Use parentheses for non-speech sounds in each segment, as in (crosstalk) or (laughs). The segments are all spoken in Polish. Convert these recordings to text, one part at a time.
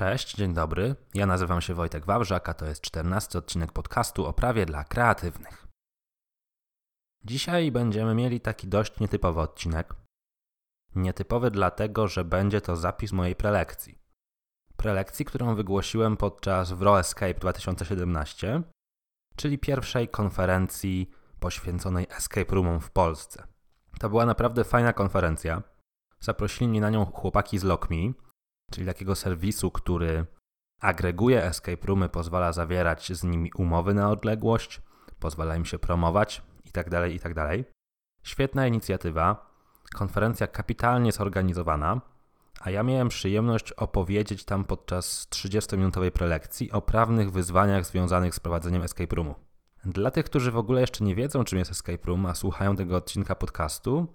Cześć, dzień dobry. Ja nazywam się Wojtek Wawrzak, a to jest 14 odcinek podcastu o prawie dla kreatywnych. Dzisiaj będziemy mieli taki dość nietypowy odcinek. Nietypowy dlatego, że będzie to zapis mojej prelekcji. Prelekcji, którą wygłosiłem podczas Wro Escape 2017, czyli pierwszej konferencji poświęconej escape roomom w Polsce. To była naprawdę fajna konferencja. Zaprosili mnie na nią chłopaki z LockMe, czyli takiego serwisu, który agreguje escape roomy, pozwala zawierać z nimi umowy na odległość, pozwala im się promować itd. Tak itd. Tak Świetna inicjatywa, konferencja kapitalnie zorganizowana, a ja miałem przyjemność opowiedzieć tam podczas 30-minutowej prelekcji o prawnych wyzwaniach związanych z prowadzeniem escape roomu. Dla tych, którzy w ogóle jeszcze nie wiedzą, czym jest escape room, a słuchają tego odcinka podcastu,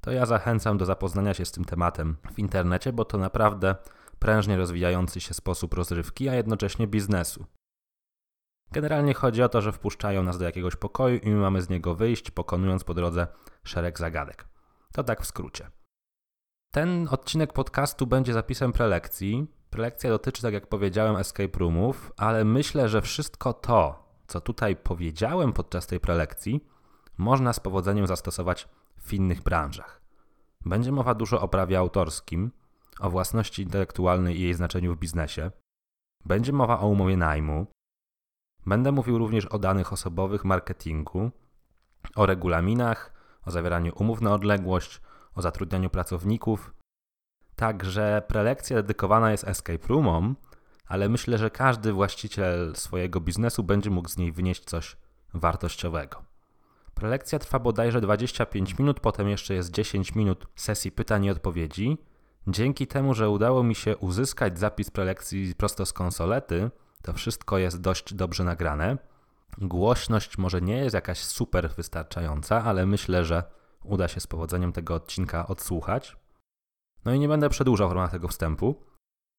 to ja zachęcam do zapoznania się z tym tematem w internecie, bo to naprawdę prężnie rozwijający się sposób rozrywki, a jednocześnie biznesu. Generalnie chodzi o to, że wpuszczają nas do jakiegoś pokoju i my mamy z niego wyjść, pokonując po drodze szereg zagadek. To tak w skrócie. Ten odcinek podcastu będzie zapisem prelekcji. Prelekcja dotyczy, tak jak powiedziałem, escape roomów, ale myślę, że wszystko to, co tutaj powiedziałem podczas tej prelekcji, można z powodzeniem zastosować w innych branżach. Będzie mowa dużo o prawie autorskim, o własności intelektualnej i jej znaczeniu w biznesie. Będzie mowa o umowie najmu. Będę mówił również o danych osobowych, marketingu, o regulaminach, o zawieraniu umów na odległość, o zatrudnianiu pracowników. Także prelekcja dedykowana jest escape roomom, ale myślę, że każdy właściciel swojego biznesu będzie mógł z niej wynieść coś wartościowego. Prelekcja trwa bodajże 25 minut, potem jeszcze jest 10 minut sesji pytań i odpowiedzi. Dzięki temu, że udało mi się uzyskać zapis prelekcji prosto z konsolety, to wszystko jest dość dobrze nagrane. Głośność może nie jest jakaś super wystarczająca, ale myślę, że uda się z powodzeniem tego odcinka odsłuchać. No i nie będę przedłużał w ramach tego wstępu.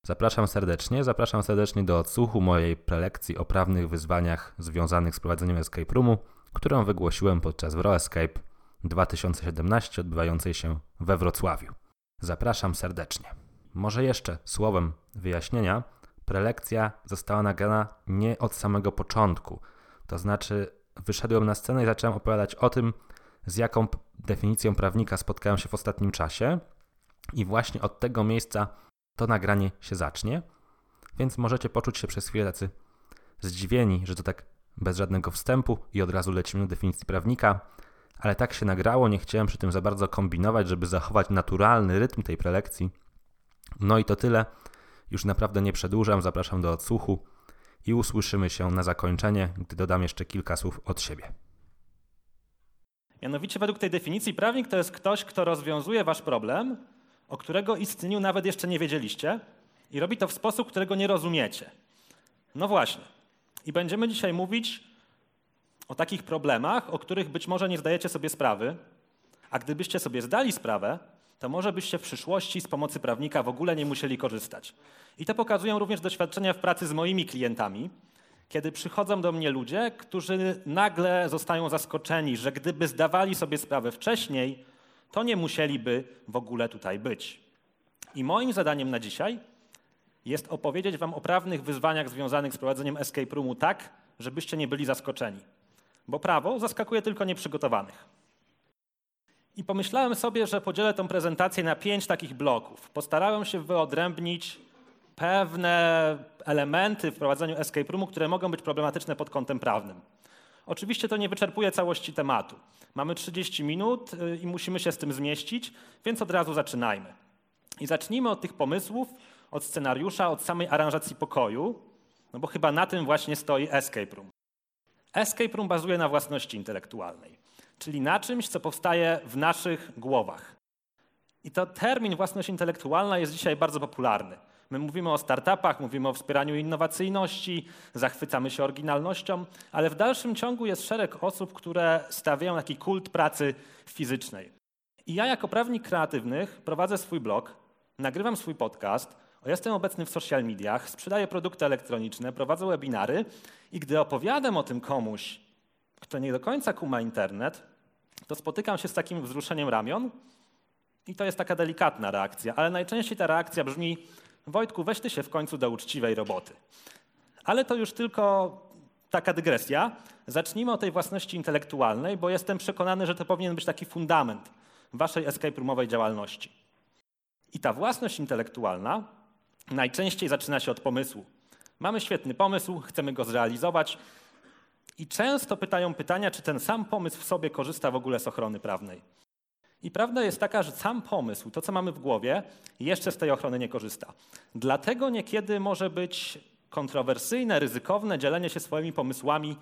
Zapraszam serdecznie, zapraszam serdecznie do odsłuchu mojej prelekcji o prawnych wyzwaniach związanych z prowadzeniem escape roomu, którą wygłosiłem podczas Wro Escape 2017 odbywającej się we Wrocławiu. Zapraszam serdecznie. Może jeszcze słowem wyjaśnienia, prelekcja została nagrana nie od samego początku. To znaczy, wyszedłem na scenę i zacząłem opowiadać o tym, z jaką definicją prawnika spotkałem się w ostatnim czasie, i właśnie od tego miejsca to nagranie się zacznie. Więc możecie poczuć się przez chwilę tacy zdziwieni, że to tak bez żadnego wstępu i od razu lecimy do definicji prawnika ale tak się nagrało, nie chciałem przy tym za bardzo kombinować, żeby zachować naturalny rytm tej prelekcji. No i to tyle. Już naprawdę nie przedłużam, zapraszam do odsłuchu i usłyszymy się na zakończenie, gdy dodam jeszcze kilka słów od siebie. Mianowicie według tej definicji prawnik to jest ktoś, kto rozwiązuje wasz problem, o którego istnieniu nawet jeszcze nie wiedzieliście i robi to w sposób, którego nie rozumiecie. No właśnie. I będziemy dzisiaj mówić o takich problemach, o których być może nie zdajecie sobie sprawy, a gdybyście sobie zdali sprawę, to może byście w przyszłości z pomocy prawnika w ogóle nie musieli korzystać. I to pokazują również doświadczenia w pracy z moimi klientami, kiedy przychodzą do mnie ludzie, którzy nagle zostają zaskoczeni, że gdyby zdawali sobie sprawę wcześniej, to nie musieliby w ogóle tutaj być. I moim zadaniem na dzisiaj jest opowiedzieć Wam o prawnych wyzwaniach związanych z prowadzeniem escape roomu tak, żebyście nie byli zaskoczeni bo prawo zaskakuje tylko nieprzygotowanych. I pomyślałem sobie, że podzielę tę prezentację na pięć takich bloków. Postarałem się wyodrębnić pewne elementy w prowadzeniu escape roomu, które mogą być problematyczne pod kątem prawnym. Oczywiście to nie wyczerpuje całości tematu. Mamy 30 minut y, i musimy się z tym zmieścić, więc od razu zaczynajmy. I zacznijmy od tych pomysłów, od scenariusza, od samej aranżacji pokoju, no bo chyba na tym właśnie stoi escape room. Escape room bazuje na własności intelektualnej, czyli na czymś, co powstaje w naszych głowach. I to termin własność intelektualna jest dzisiaj bardzo popularny. My mówimy o startupach, mówimy o wspieraniu innowacyjności, zachwycamy się oryginalnością, ale w dalszym ciągu jest szereg osób, które stawiają taki kult pracy fizycznej. I ja jako prawnik kreatywnych prowadzę swój blog, nagrywam swój podcast, Jestem obecny w social mediach, sprzedaję produkty elektroniczne, prowadzę webinary i gdy opowiadam o tym komuś, kto nie do końca kuma internet, to spotykam się z takim wzruszeniem ramion i to jest taka delikatna reakcja, ale najczęściej ta reakcja brzmi: Wojtku, weź ty się w końcu do uczciwej roboty. Ale to już tylko taka dygresja. Zacznijmy od tej własności intelektualnej, bo jestem przekonany, że to powinien być taki fundament waszej escape roomowej działalności. I ta własność intelektualna najczęściej zaczyna się od pomysłu. Mamy świetny pomysł, chcemy go zrealizować i często pytają pytania, czy ten sam pomysł w sobie korzysta w ogóle z ochrony prawnej. I prawda jest taka, że sam pomysł, to co mamy w głowie, jeszcze z tej ochrony nie korzysta. Dlatego niekiedy może być kontrowersyjne, ryzykowne dzielenie się swoimi pomysłami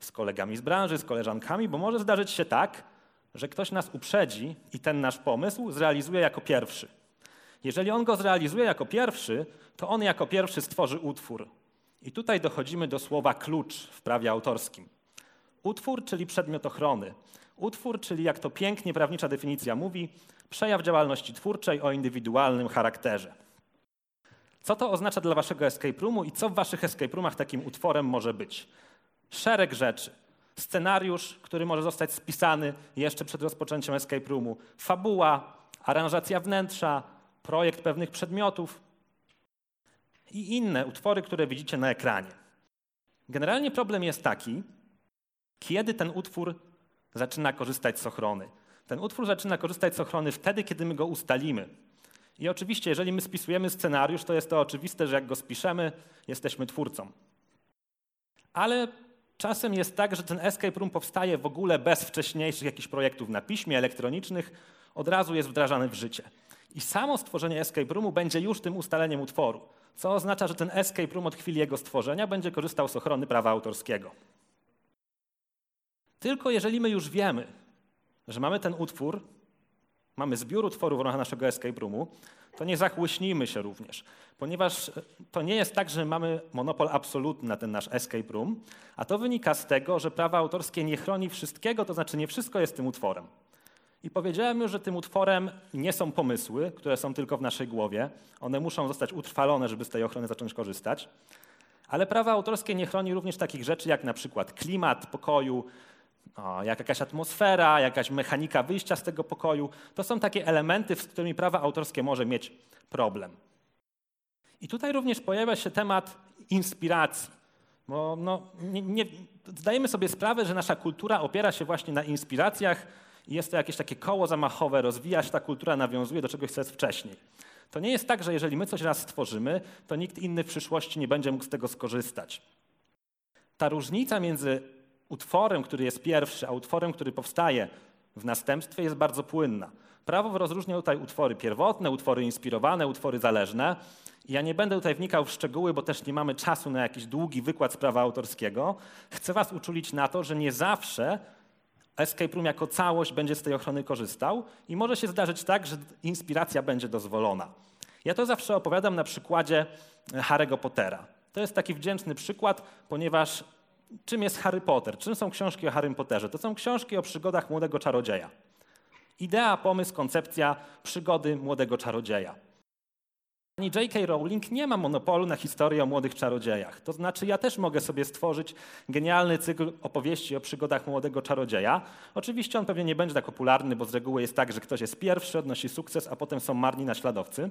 z kolegami z branży, z koleżankami, bo może zdarzyć się tak, że ktoś nas uprzedzi i ten nasz pomysł zrealizuje jako pierwszy. Jeżeli on go zrealizuje jako pierwszy, to on jako pierwszy stworzy utwór. I tutaj dochodzimy do słowa klucz w prawie autorskim. Utwór, czyli przedmiot ochrony. Utwór, czyli jak to pięknie prawnicza definicja mówi, przejaw działalności twórczej o indywidualnym charakterze. Co to oznacza dla waszego escape roomu i co w waszych escape roomach takim utworem może być? Szereg rzeczy. Scenariusz, który może zostać spisany jeszcze przed rozpoczęciem escape roomu, fabuła, aranżacja wnętrza, projekt pewnych przedmiotów i inne utwory, które widzicie na ekranie. Generalnie problem jest taki, kiedy ten utwór zaczyna korzystać z ochrony. Ten utwór zaczyna korzystać z ochrony wtedy, kiedy my go ustalimy. I oczywiście, jeżeli my spisujemy scenariusz, to jest to oczywiste, że jak go spiszemy, jesteśmy twórcą. Ale czasem jest tak, że ten escape room powstaje w ogóle bez wcześniejszych jakichś projektów na piśmie, elektronicznych, od razu jest wdrażany w życie. I samo stworzenie escape roomu będzie już tym ustaleniem utworu, co oznacza, że ten escape room od chwili jego stworzenia będzie korzystał z ochrony prawa autorskiego. Tylko jeżeli my już wiemy, że mamy ten utwór, mamy zbiór utworów w ramach naszego escape roomu, to nie zachłyśnijmy się również, ponieważ to nie jest tak, że mamy monopol absolutny na ten nasz escape room, a to wynika z tego, że prawo autorskie nie chroni wszystkiego, to znaczy nie wszystko jest tym utworem. I powiedziałem już, że tym utworem nie są pomysły, które są tylko w naszej głowie. One muszą zostać utrwalone, żeby z tej ochrony zacząć korzystać. Ale prawo autorskie nie chroni również takich rzeczy jak na przykład klimat pokoju, jak jakaś atmosfera, jakaś mechanika wyjścia z tego pokoju. To są takie elementy, z którymi prawo autorskie może mieć problem. I tutaj również pojawia się temat inspiracji. Bo no, nie, nie, zdajemy sobie sprawę, że nasza kultura opiera się właśnie na inspiracjach jest to jakieś takie koło zamachowe, rozwija się ta kultura, nawiązuje do czegoś, co jest wcześniej. To nie jest tak, że jeżeli my coś raz stworzymy, to nikt inny w przyszłości nie będzie mógł z tego skorzystać. Ta różnica między utworem, który jest pierwszy, a utworem, który powstaje w następstwie, jest bardzo płynna. Prawo rozróżnia tutaj utwory pierwotne, utwory inspirowane, utwory zależne. Ja nie będę tutaj wnikał w szczegóły, bo też nie mamy czasu na jakiś długi wykład z prawa autorskiego. Chcę Was uczulić na to, że nie zawsze escape room jako całość będzie z tej ochrony korzystał i może się zdarzyć tak, że inspiracja będzie dozwolona. Ja to zawsze opowiadam na przykładzie Harry'ego Pottera. To jest taki wdzięczny przykład, ponieważ czym jest Harry Potter? Czym są książki o Harrym Potterze? To są książki o przygodach młodego czarodzieja. Idea, pomysł, koncepcja przygody młodego czarodzieja. Pani J.K. Rowling nie ma monopolu na historię o młodych czarodziejach. To znaczy, ja też mogę sobie stworzyć genialny cykl opowieści o przygodach młodego czarodzieja. Oczywiście on pewnie nie będzie tak popularny, bo z reguły jest tak, że ktoś jest pierwszy, odnosi sukces, a potem są marni naśladowcy.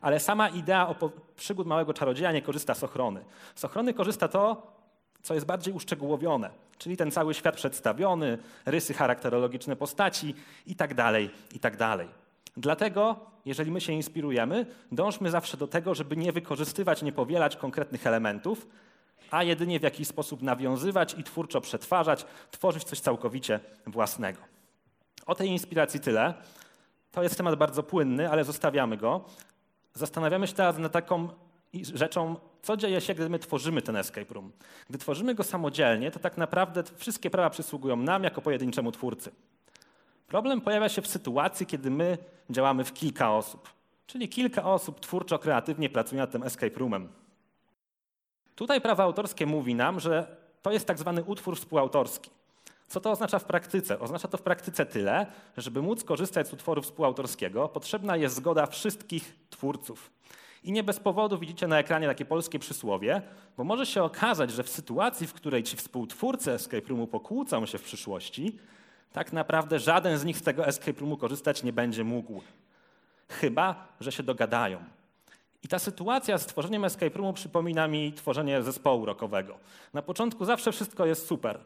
Ale sama idea przygód małego czarodzieja nie korzysta z ochrony. Z ochrony korzysta to, co jest bardziej uszczegółowione, czyli ten cały świat przedstawiony, rysy charakterologiczne postaci itd. Tak itd. Dlatego, jeżeli my się inspirujemy, dążmy zawsze do tego, żeby nie wykorzystywać, nie powielać konkretnych elementów, a jedynie w jakiś sposób nawiązywać i twórczo przetwarzać, tworzyć coś całkowicie własnego. O tej inspiracji tyle. To jest temat bardzo płynny, ale zostawiamy go. Zastanawiamy się teraz nad taką rzeczą, co dzieje się, gdy my tworzymy ten escape room. Gdy tworzymy go samodzielnie, to tak naprawdę wszystkie prawa przysługują nam jako pojedynczemu twórcy. Problem pojawia się w sytuacji, kiedy my działamy w kilka osób, czyli kilka osób twórczo, kreatywnie pracuje nad tym escape roomem. Tutaj prawo autorskie mówi nam, że to jest tak zwany utwór współautorski. Co to oznacza w praktyce? Oznacza to w praktyce tyle, że żeby móc korzystać z utworu współautorskiego, potrzebna jest zgoda wszystkich twórców. I nie bez powodu widzicie na ekranie takie polskie przysłowie, bo może się okazać, że w sytuacji, w której ci współtwórcy escape roomu pokłócą się w przyszłości, tak naprawdę żaden z nich z tego escape roomu korzystać nie będzie mógł. Chyba, że się dogadają. I ta sytuacja z tworzeniem escape roomu przypomina mi tworzenie zespołu rockowego. Na początku zawsze wszystko jest super.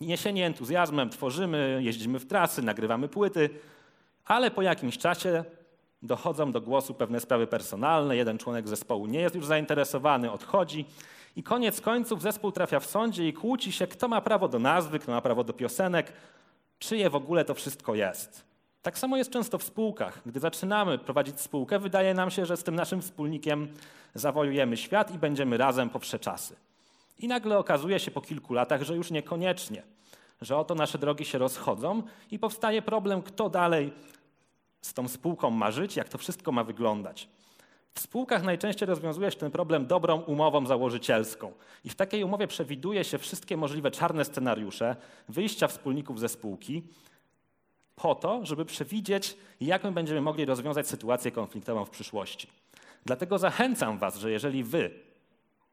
Niesienie entuzjazmem, tworzymy, jeździmy w trasy, nagrywamy płyty, ale po jakimś czasie dochodzą do głosu pewne sprawy personalne, jeden członek zespołu nie jest już zainteresowany, odchodzi i koniec końców zespół trafia w sądzie i kłóci się, kto ma prawo do nazwy, kto ma prawo do piosenek, czyje w ogóle to wszystko jest. Tak samo jest często w spółkach. Gdy zaczynamy prowadzić spółkę, wydaje nam się, że z tym naszym wspólnikiem zawojujemy świat i będziemy razem po czasy. I nagle okazuje się po kilku latach, że już niekoniecznie, że oto nasze drogi się rozchodzą i powstaje problem, kto dalej z tą spółką ma żyć, jak to wszystko ma wyglądać. W spółkach najczęściej rozwiązuje się ten problem dobrą umową założycielską. I w takiej umowie przewiduje się wszystkie możliwe czarne scenariusze wyjścia wspólników ze spółki, po to, żeby przewidzieć, jak my będziemy mogli rozwiązać sytuację konfliktową w przyszłości. Dlatego zachęcam Was, że jeżeli Wy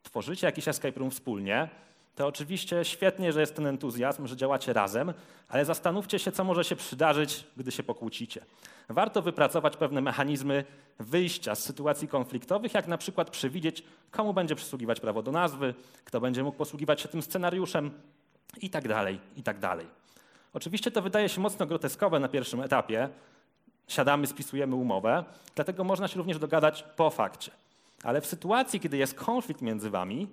tworzycie jakiś escape room wspólnie, to oczywiście świetnie, że jest ten entuzjazm, że działacie razem, ale zastanówcie się, co może się przydarzyć, gdy się pokłócicie. Warto wypracować pewne mechanizmy wyjścia z sytuacji konfliktowych, jak na przykład przewidzieć, komu będzie przysługiwać prawo do nazwy, kto będzie mógł posługiwać się tym scenariuszem i tak dalej, tak. Oczywiście to wydaje się mocno groteskowe na pierwszym etapie. Siadamy, spisujemy umowę, dlatego można się również dogadać po fakcie. Ale w sytuacji, kiedy jest konflikt między wami,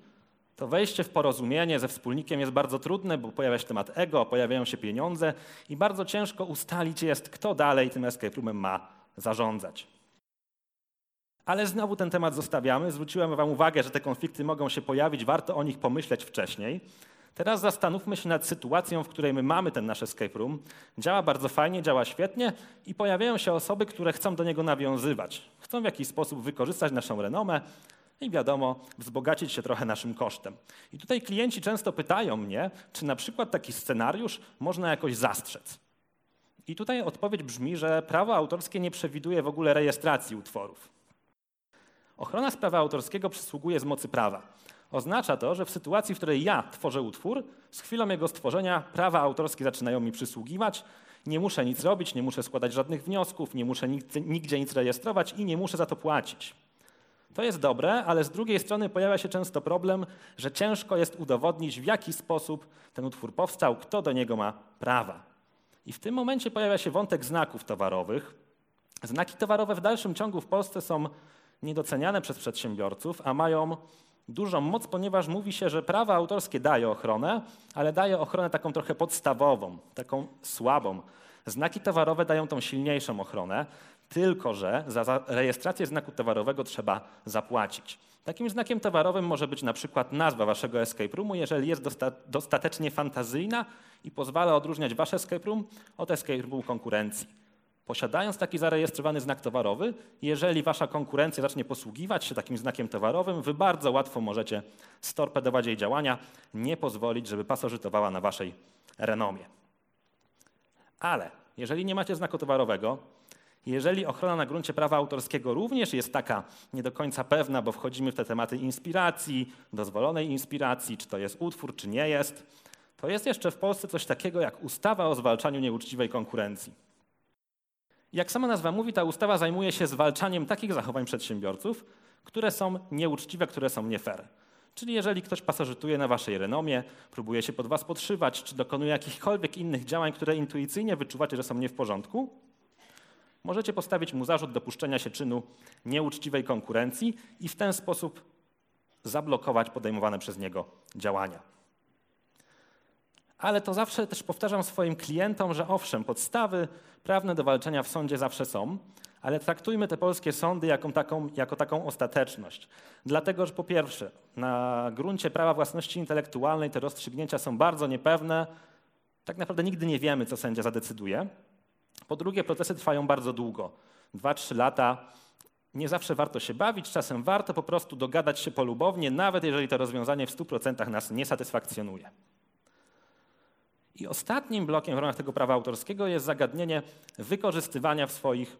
to wejście w porozumienie ze wspólnikiem jest bardzo trudne, bo pojawia się temat ego, pojawiają się pieniądze i bardzo ciężko ustalić jest, kto dalej tym escape roomem ma zarządzać. Ale znowu ten temat zostawiamy. Zwróciłem Wam uwagę, że te konflikty mogą się pojawić, warto o nich pomyśleć wcześniej. Teraz zastanówmy się nad sytuacją, w której my mamy ten nasz escape room. Działa bardzo fajnie, działa świetnie i pojawiają się osoby, które chcą do niego nawiązywać. Chcą w jakiś sposób wykorzystać naszą renomę i wiadomo, wzbogacić się trochę naszym kosztem. I tutaj klienci często pytają mnie, czy na przykład taki scenariusz można jakoś zastrzec. I tutaj odpowiedź brzmi, że prawo autorskie nie przewiduje w ogóle rejestracji utworów. Ochrona z prawa autorskiego przysługuje z mocy prawa. Oznacza to, że w sytuacji, w której ja tworzę utwór, z chwilą jego stworzenia prawa autorskie zaczynają mi przysługiwać, nie muszę nic robić, nie muszę składać żadnych wniosków, nie muszę nigdzie nic rejestrować i nie muszę za to płacić. To jest dobre, ale z drugiej strony pojawia się często problem, że ciężko jest udowodnić, w jaki sposób ten utwór powstał, kto do niego ma prawa. I w tym momencie pojawia się wątek znaków towarowych. Znaki towarowe w dalszym ciągu w Polsce są niedoceniane przez przedsiębiorców, a mają dużą moc, ponieważ mówi się, że prawa autorskie daje ochronę, ale daje ochronę taką trochę podstawową, taką słabą. Znaki towarowe dają tą silniejszą ochronę, tylko że za rejestrację znaku towarowego trzeba zapłacić. Takim znakiem towarowym może być na przykład nazwa waszego escape roomu, jeżeli jest dostatecznie fantazyjna i pozwala odróżniać wasz escape room od escape roomu konkurencji. Posiadając taki zarejestrowany znak towarowy, jeżeli wasza konkurencja zacznie posługiwać się takim znakiem towarowym, wy bardzo łatwo możecie storpedować jej działania, nie pozwolić, żeby pasożytowała na waszej renomie. Ale jeżeli nie macie znaku towarowego, jeżeli ochrona na gruncie prawa autorskiego również jest taka nie do końca pewna, bo wchodzimy w te tematy inspiracji, dozwolonej inspiracji, czy to jest utwór, czy nie jest, to jest jeszcze w Polsce coś takiego jak ustawa o zwalczaniu nieuczciwej konkurencji. Jak sama nazwa mówi, ta ustawa zajmuje się zwalczaniem takich zachowań przedsiębiorców, które są nieuczciwe, które są nie fair. Czyli jeżeli ktoś pasożytuje na waszej renomie, próbuje się pod was podszywać, czy dokonuje jakichkolwiek innych działań, które intuicyjnie wyczuwacie, że są nie w porządku, możecie postawić mu zarzut dopuszczenia się czynu nieuczciwej konkurencji i w ten sposób zablokować podejmowane przez niego działania ale to zawsze też powtarzam swoim klientom, że owszem, podstawy prawne do walczenia w sądzie zawsze są, ale traktujmy te polskie sądy jako taką, jako taką ostateczność. Dlatego, że po pierwsze, na gruncie prawa własności intelektualnej te rozstrzygnięcia są bardzo niepewne. Tak naprawdę nigdy nie wiemy, co sędzia zadecyduje. Po drugie, procesy trwają bardzo długo. Dwa, trzy lata. Nie zawsze warto się bawić, czasem warto po prostu dogadać się polubownie, nawet jeżeli to rozwiązanie w 100% nas nie satysfakcjonuje. I ostatnim blokiem w ramach tego prawa autorskiego jest zagadnienie wykorzystywania w swoich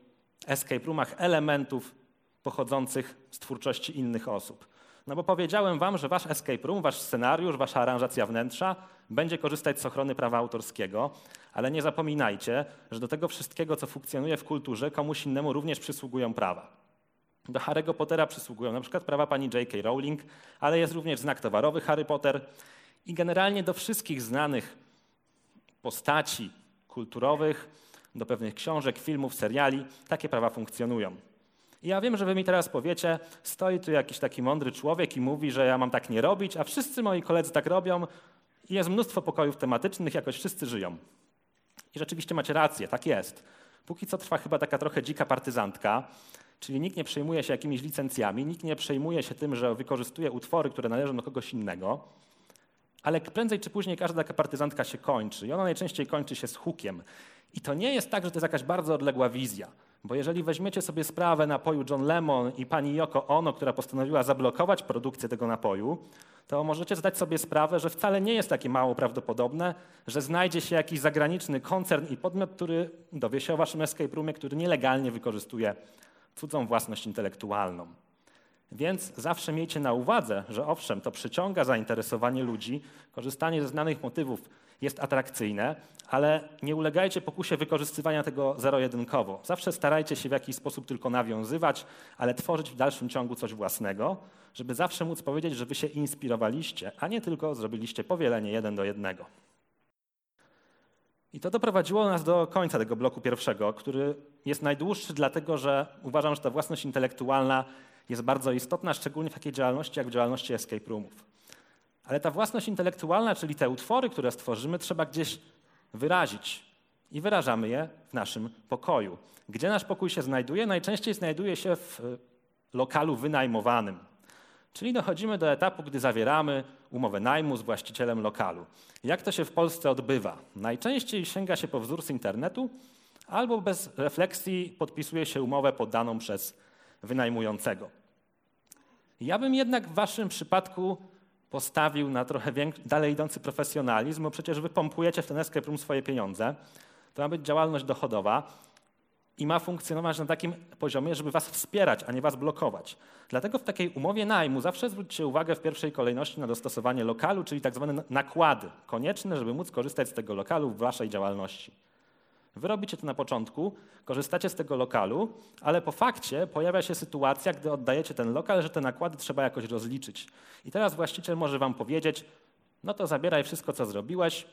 escape roomach elementów pochodzących z twórczości innych osób. No bo powiedziałem wam, że wasz escape room, wasz scenariusz, wasza aranżacja wnętrza będzie korzystać z ochrony prawa autorskiego, ale nie zapominajcie, że do tego wszystkiego, co funkcjonuje w kulturze, komuś innemu również przysługują prawa. Do Harry'ego Pottera przysługują na przykład prawa pani J.K. Rowling, ale jest również znak towarowy Harry Potter i generalnie do wszystkich znanych postaci kulturowych, do pewnych książek, filmów, seriali takie prawa funkcjonują. I ja wiem, że wy mi teraz powiecie, stoi tu jakiś taki mądry człowiek i mówi, że ja mam tak nie robić, a wszyscy moi koledzy tak robią i jest mnóstwo pokojów tematycznych, jakoś wszyscy żyją. I rzeczywiście macie rację, tak jest. Póki co trwa chyba taka trochę dzika partyzantka, czyli nikt nie przejmuje się jakimiś licencjami, nikt nie przejmuje się tym, że wykorzystuje utwory, które należą do kogoś innego, ale prędzej czy później każda taka partyzantka się kończy i ona najczęściej kończy się z hukiem. I to nie jest tak, że to jest jakaś bardzo odległa wizja. Bo jeżeli weźmiecie sobie sprawę napoju John Lemon i pani Yoko Ono, która postanowiła zablokować produkcję tego napoju, to możecie zdać sobie sprawę, że wcale nie jest takie mało prawdopodobne, że znajdzie się jakiś zagraniczny koncern i podmiot, który dowie się o waszym escape roomie, który nielegalnie wykorzystuje cudzą własność intelektualną. Więc zawsze miejcie na uwadze, że owszem, to przyciąga zainteresowanie ludzi, korzystanie ze znanych motywów jest atrakcyjne, ale nie ulegajcie pokusie wykorzystywania tego zero-jedynkowo. Zawsze starajcie się w jakiś sposób tylko nawiązywać, ale tworzyć w dalszym ciągu coś własnego, żeby zawsze móc powiedzieć, że wy się inspirowaliście, a nie tylko zrobiliście powielenie jeden do jednego. I to doprowadziło nas do końca tego bloku pierwszego, który jest najdłuższy, dlatego że uważam, że ta własność intelektualna jest bardzo istotna, szczególnie w takiej działalności jak w działalności escape roomów. Ale ta własność intelektualna, czyli te utwory, które stworzymy, trzeba gdzieś wyrazić. I wyrażamy je w naszym pokoju. Gdzie nasz pokój się znajduje? Najczęściej znajduje się w e, lokalu wynajmowanym. Czyli dochodzimy do etapu, gdy zawieramy umowę najmu z właścicielem lokalu. Jak to się w Polsce odbywa? Najczęściej sięga się po wzór z internetu albo bez refleksji podpisuje się umowę poddaną przez wynajmującego. Ja bym jednak w waszym przypadku postawił na trochę dalej idący profesjonalizm, bo przecież wy pompujecie w ten escape room swoje pieniądze. To ma być działalność dochodowa i ma funkcjonować na takim poziomie, żeby was wspierać, a nie was blokować. Dlatego w takiej umowie najmu zawsze zwróćcie uwagę w pierwszej kolejności na dostosowanie lokalu, czyli tak zwane nakłady konieczne, żeby móc korzystać z tego lokalu w waszej działalności. Wy robicie to na początku, korzystacie z tego lokalu, ale po fakcie pojawia się sytuacja, gdy oddajecie ten lokal, że te nakłady trzeba jakoś rozliczyć. I teraz właściciel może wam powiedzieć, no to zabieraj wszystko, co zrobiłeś,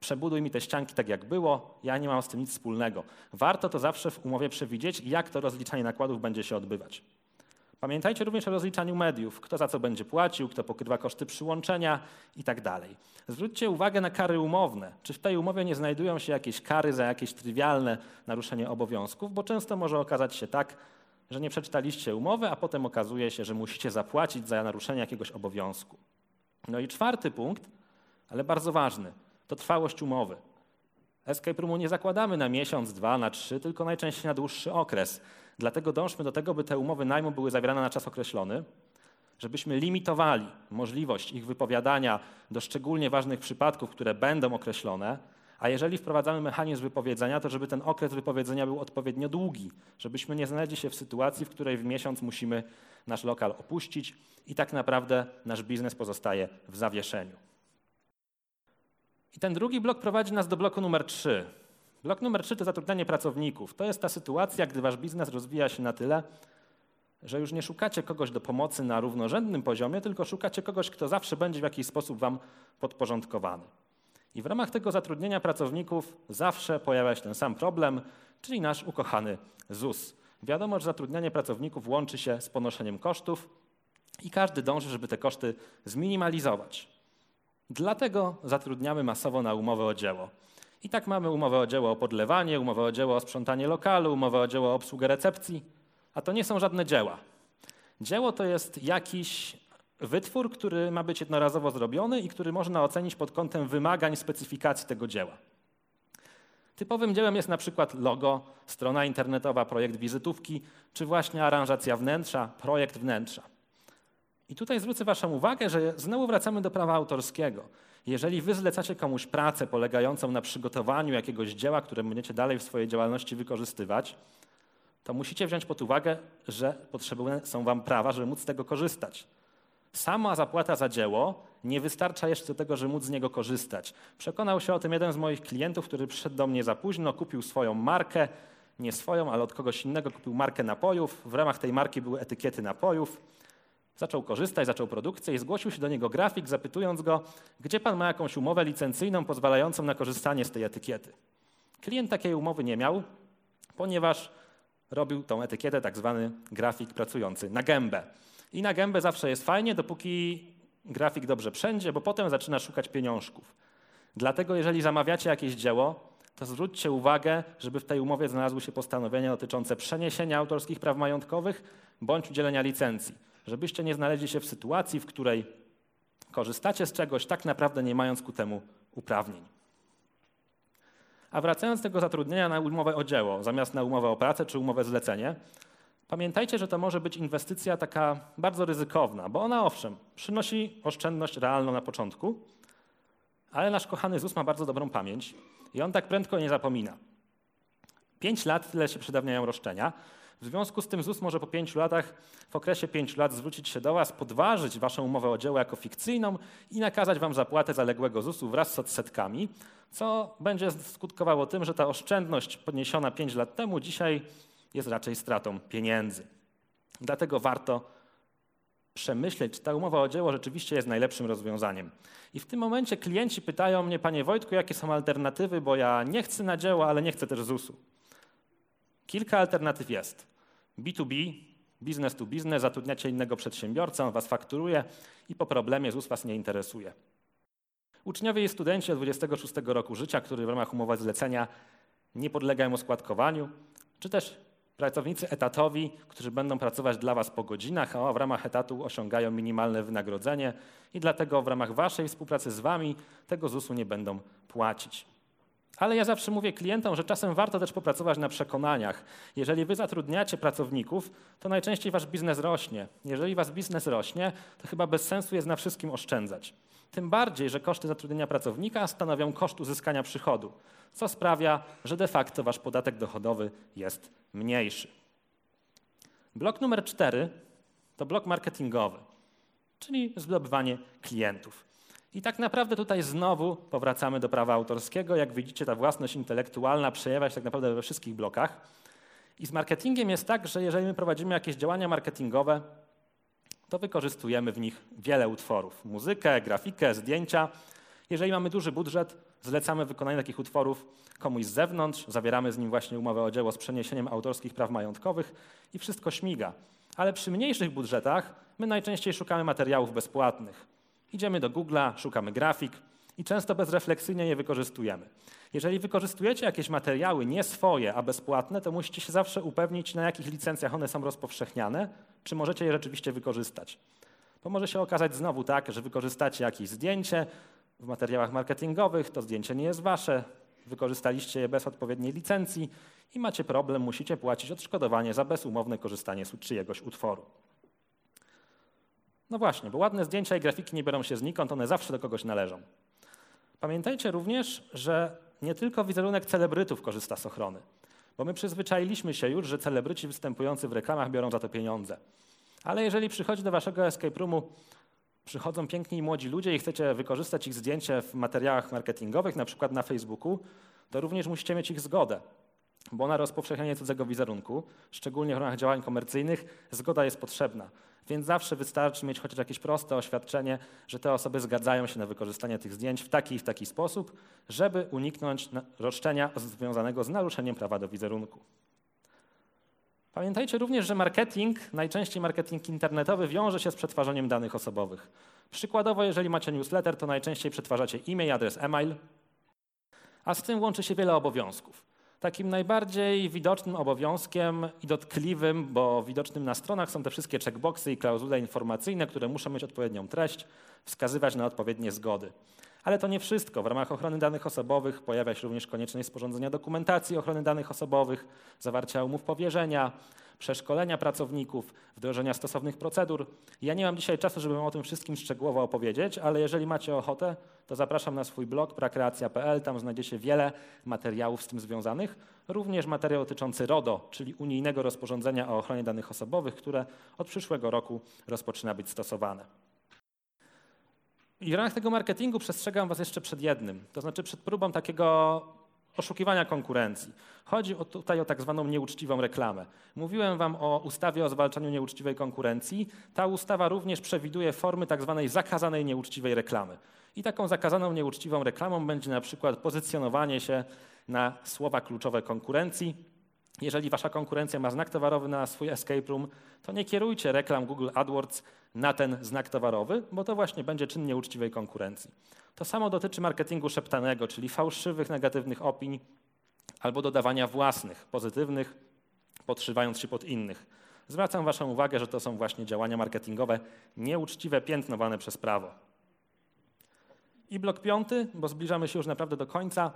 przebuduj mi te ścianki tak, jak było, ja nie mam z tym nic wspólnego. Warto to zawsze w umowie przewidzieć, jak to rozliczanie nakładów będzie się odbywać. Pamiętajcie również o rozliczaniu mediów, kto za co będzie płacił, kto pokrywa koszty przyłączenia itd. Tak Zwróćcie uwagę na kary umowne. Czy w tej umowie nie znajdują się jakieś kary za jakieś trywialne naruszenie obowiązków, bo często może okazać się tak, że nie przeczytaliście umowy, a potem okazuje się, że musicie zapłacić za naruszenie jakiegoś obowiązku. No i czwarty punkt, ale bardzo ważny, to trwałość umowy. Escape Roomu nie zakładamy na miesiąc, dwa, na trzy, tylko najczęściej na dłuższy okres. Dlatego dążmy do tego, by te umowy najmu były zawierane na czas określony, żebyśmy limitowali możliwość ich wypowiadania do szczególnie ważnych przypadków, które będą określone, a jeżeli wprowadzamy mechanizm wypowiedzenia, to żeby ten okres wypowiedzenia był odpowiednio długi, żebyśmy nie znaleźli się w sytuacji, w której w miesiąc musimy nasz lokal opuścić i tak naprawdę nasz biznes pozostaje w zawieszeniu. I ten drugi blok prowadzi nas do bloku numer 3. Blok numer 3 to zatrudnianie pracowników. To jest ta sytuacja, gdy wasz biznes rozwija się na tyle, że już nie szukacie kogoś do pomocy na równorzędnym poziomie, tylko szukacie kogoś, kto zawsze będzie w jakiś sposób wam podporządkowany. I w ramach tego zatrudnienia pracowników zawsze pojawia się ten sam problem, czyli nasz ukochany ZUS. Wiadomo, że zatrudnianie pracowników łączy się z ponoszeniem kosztów i każdy dąży, żeby te koszty zminimalizować. Dlatego zatrudniamy masowo na umowę o dzieło. I tak mamy umowę o dzieło o podlewanie, umowę o dzieło o sprzątanie lokalu, umowę o dzieło o obsługę recepcji, a to nie są żadne dzieła. Dzieło to jest jakiś wytwór, który ma być jednorazowo zrobiony i który można ocenić pod kątem wymagań specyfikacji tego dzieła. Typowym dziełem jest na przykład logo, strona internetowa, projekt wizytówki, czy właśnie aranżacja wnętrza, projekt wnętrza. I tutaj zwrócę Waszą uwagę, że znowu wracamy do prawa autorskiego. Jeżeli wy zlecacie komuś pracę polegającą na przygotowaniu jakiegoś dzieła, które będziecie dalej w swojej działalności wykorzystywać, to musicie wziąć pod uwagę, że potrzebne są wam prawa, żeby móc z tego korzystać. Sama zapłata za dzieło nie wystarcza jeszcze do tego, żeby móc z niego korzystać. Przekonał się o tym jeden z moich klientów, który przyszedł do mnie za późno, kupił swoją markę nie swoją, ale od kogoś innego kupił markę napojów. W ramach tej marki były etykiety napojów. Zaczął korzystać, zaczął produkcję i zgłosił się do niego grafik, zapytując go, gdzie pan ma jakąś umowę licencyjną pozwalającą na korzystanie z tej etykiety. Klient takiej umowy nie miał, ponieważ robił tą etykietę tak zwany grafik pracujący na gębę. I na gębę zawsze jest fajnie, dopóki grafik dobrze wszędzie, bo potem zaczyna szukać pieniążków. Dlatego jeżeli zamawiacie jakieś dzieło, to zwróćcie uwagę, żeby w tej umowie znalazły się postanowienia dotyczące przeniesienia autorskich praw majątkowych bądź udzielenia licencji. Żebyście nie znaleźli się w sytuacji, w której korzystacie z czegoś, tak naprawdę nie mając ku temu uprawnień. A wracając do tego zatrudnienia na umowę o dzieło, zamiast na umowę o pracę czy umowę zlecenie, pamiętajcie, że to może być inwestycja taka bardzo ryzykowna, bo ona owszem przynosi oszczędność realną na początku, ale nasz kochany ZUS ma bardzo dobrą pamięć i on tak prędko nie zapomina. Pięć lat tyle się przedawniają roszczenia. W związku z tym ZUS może po pięciu latach, w okresie pięciu lat zwrócić się do Was, podważyć Waszą umowę o dzieło jako fikcyjną i nakazać Wam zapłatę zaległego ZUS-u wraz z odsetkami, co będzie skutkowało tym, że ta oszczędność podniesiona pięć lat temu dzisiaj jest raczej stratą pieniędzy. Dlatego warto przemyśleć, czy ta umowa o dzieło rzeczywiście jest najlepszym rozwiązaniem. I w tym momencie klienci pytają mnie, panie Wojtku, jakie są alternatywy, bo ja nie chcę na dzieło, ale nie chcę też ZUS-u. Kilka alternatyw jest. B2B, business to business, zatrudniacie innego przedsiębiorcę, on was fakturuje i po problemie ZUS was nie interesuje. Uczniowie i studenci od 26 roku życia, którzy w ramach umowy zlecenia nie podlegają oskładkowaniu, czy też pracownicy etatowi, którzy będą pracować dla Was po godzinach, a w ramach etatu osiągają minimalne wynagrodzenie i dlatego w ramach Waszej współpracy z Wami tego ZUS-u nie będą płacić. Ale ja zawsze mówię klientom, że czasem warto też popracować na przekonaniach. Jeżeli wy zatrudniacie pracowników, to najczęściej wasz biznes rośnie. Jeżeli wasz biznes rośnie, to chyba bez sensu jest na wszystkim oszczędzać. Tym bardziej, że koszty zatrudnienia pracownika stanowią koszt uzyskania przychodu, co sprawia, że de facto wasz podatek dochodowy jest mniejszy. Blok numer cztery to blok marketingowy, czyli zdobywanie klientów. I tak naprawdę tutaj znowu powracamy do prawa autorskiego. Jak widzicie, ta własność intelektualna przejawia się tak naprawdę we wszystkich blokach. I z marketingiem jest tak, że jeżeli my prowadzimy jakieś działania marketingowe, to wykorzystujemy w nich wiele utworów: muzykę, grafikę, zdjęcia. Jeżeli mamy duży budżet, zlecamy wykonanie takich utworów komuś z zewnątrz, zawieramy z nim właśnie umowę o dzieło z przeniesieniem autorskich praw majątkowych i wszystko śmiga. Ale przy mniejszych budżetach my najczęściej szukamy materiałów bezpłatnych. Idziemy do Google'a, szukamy grafik i często bezrefleksyjnie je wykorzystujemy. Jeżeli wykorzystujecie jakieś materiały nie swoje, a bezpłatne, to musicie się zawsze upewnić, na jakich licencjach one są rozpowszechniane, czy możecie je rzeczywiście wykorzystać. Bo może się okazać znowu tak, że wykorzystacie jakieś zdjęcie w materiałach marketingowych, to zdjęcie nie jest wasze, wykorzystaliście je bez odpowiedniej licencji i macie problem, musicie płacić odszkodowanie za bezumowne korzystanie z czyjegoś utworu. No właśnie, bo ładne zdjęcia i grafiki nie biorą się znikąd, one zawsze do kogoś należą. Pamiętajcie również, że nie tylko wizerunek celebrytów korzysta z ochrony, bo my przyzwyczailiśmy się już, że celebryci występujący w reklamach biorą za to pieniądze. Ale jeżeli przychodzi do waszego escape roomu, przychodzą piękni młodzi ludzie i chcecie wykorzystać ich zdjęcie w materiałach marketingowych, na przykład na Facebooku, to również musicie mieć ich zgodę, bo na rozpowszechnianie cudzego wizerunku, szczególnie w ramach działań komercyjnych, zgoda jest potrzebna. Więc zawsze wystarczy mieć chociaż jakieś proste oświadczenie, że te osoby zgadzają się na wykorzystanie tych zdjęć w taki i w taki sposób, żeby uniknąć roszczenia związanego z naruszeniem prawa do wizerunku. Pamiętajcie również, że marketing, najczęściej marketing internetowy, wiąże się z przetwarzaniem danych osobowych. Przykładowo, jeżeli macie newsletter, to najczęściej przetwarzacie e-mail, adres e-mail, a z tym łączy się wiele obowiązków. Takim najbardziej widocznym obowiązkiem i dotkliwym, bo widocznym na stronach są te wszystkie checkboxy i klauzule informacyjne, które muszą mieć odpowiednią treść, wskazywać na odpowiednie zgody. Ale to nie wszystko. W ramach ochrony danych osobowych pojawia się również konieczność sporządzenia dokumentacji ochrony danych osobowych, zawarcia umów powierzenia, przeszkolenia pracowników, wdrożenia stosownych procedur. Ja nie mam dzisiaj czasu, żeby o tym wszystkim szczegółowo opowiedzieć, ale jeżeli macie ochotę, to zapraszam na swój blog prakreacja.pl, tam znajdziecie wiele materiałów z tym związanych, również materiał dotyczący RODO, czyli unijnego rozporządzenia o ochronie danych osobowych, które od przyszłego roku rozpoczyna być stosowane. I w ramach tego marketingu przestrzegam Was jeszcze przed jednym, to znaczy przed próbą takiego oszukiwania konkurencji. Chodzi o, tutaj o tak zwaną nieuczciwą reklamę. Mówiłem Wam o ustawie o zwalczaniu nieuczciwej konkurencji. Ta ustawa również przewiduje formy tak zwanej zakazanej nieuczciwej reklamy. I taką zakazaną nieuczciwą reklamą będzie na przykład pozycjonowanie się na słowa kluczowe konkurencji. Jeżeli wasza konkurencja ma znak towarowy na swój escape room, to nie kierujcie reklam Google AdWords na ten znak towarowy, bo to właśnie będzie czyn nieuczciwej konkurencji. To samo dotyczy marketingu szeptanego, czyli fałszywych, negatywnych opinii albo dodawania własnych, pozytywnych, podszywając się pod innych. Zwracam Waszą uwagę, że to są właśnie działania marketingowe nieuczciwe, piętnowane przez prawo. I blok piąty, bo zbliżamy się już naprawdę do końca,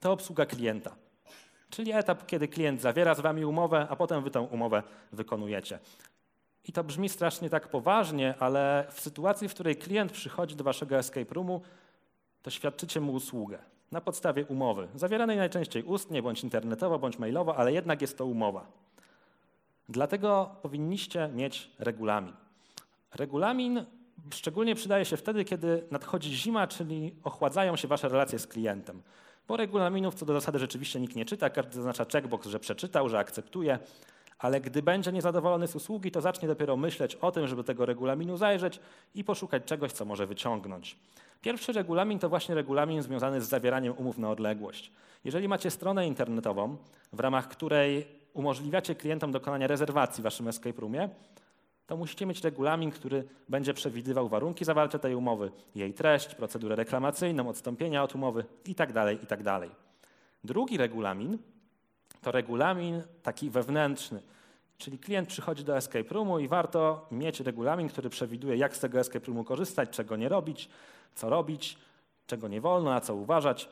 to obsługa klienta. Czyli etap, kiedy klient zawiera z Wami umowę, a potem Wy tę umowę wykonujecie. I to brzmi strasznie tak poważnie, ale w sytuacji, w której klient przychodzi do Waszego escape roomu, to świadczycie mu usługę na podstawie umowy, zawieranej najczęściej ustnie, bądź internetowo, bądź mailowo, ale jednak jest to umowa. Dlatego powinniście mieć regulamin. Regulamin szczególnie przydaje się wtedy, kiedy nadchodzi zima, czyli ochładzają się wasze relacje z klientem. Bo regulaminów co do zasady rzeczywiście nikt nie czyta, każdy zaznacza checkbox, że przeczytał, że akceptuje, ale gdy będzie niezadowolony z usługi, to zacznie dopiero myśleć o tym, żeby tego regulaminu zajrzeć i poszukać czegoś, co może wyciągnąć. Pierwszy regulamin to właśnie regulamin związany z zawieraniem umów na odległość. Jeżeli macie stronę internetową, w ramach której umożliwiacie klientom dokonania rezerwacji w waszym escape roomie, to musicie mieć regulamin, który będzie przewidywał warunki zawarcia tej umowy, jej treść, procedurę reklamacyjną, odstąpienia od umowy itd. Tak itd. Tak Drugi regulamin to regulamin taki wewnętrzny, czyli klient przychodzi do escape roomu i warto mieć regulamin, który przewiduje, jak z tego escape roomu korzystać, czego nie robić, co robić, czego nie wolno, na co uważać.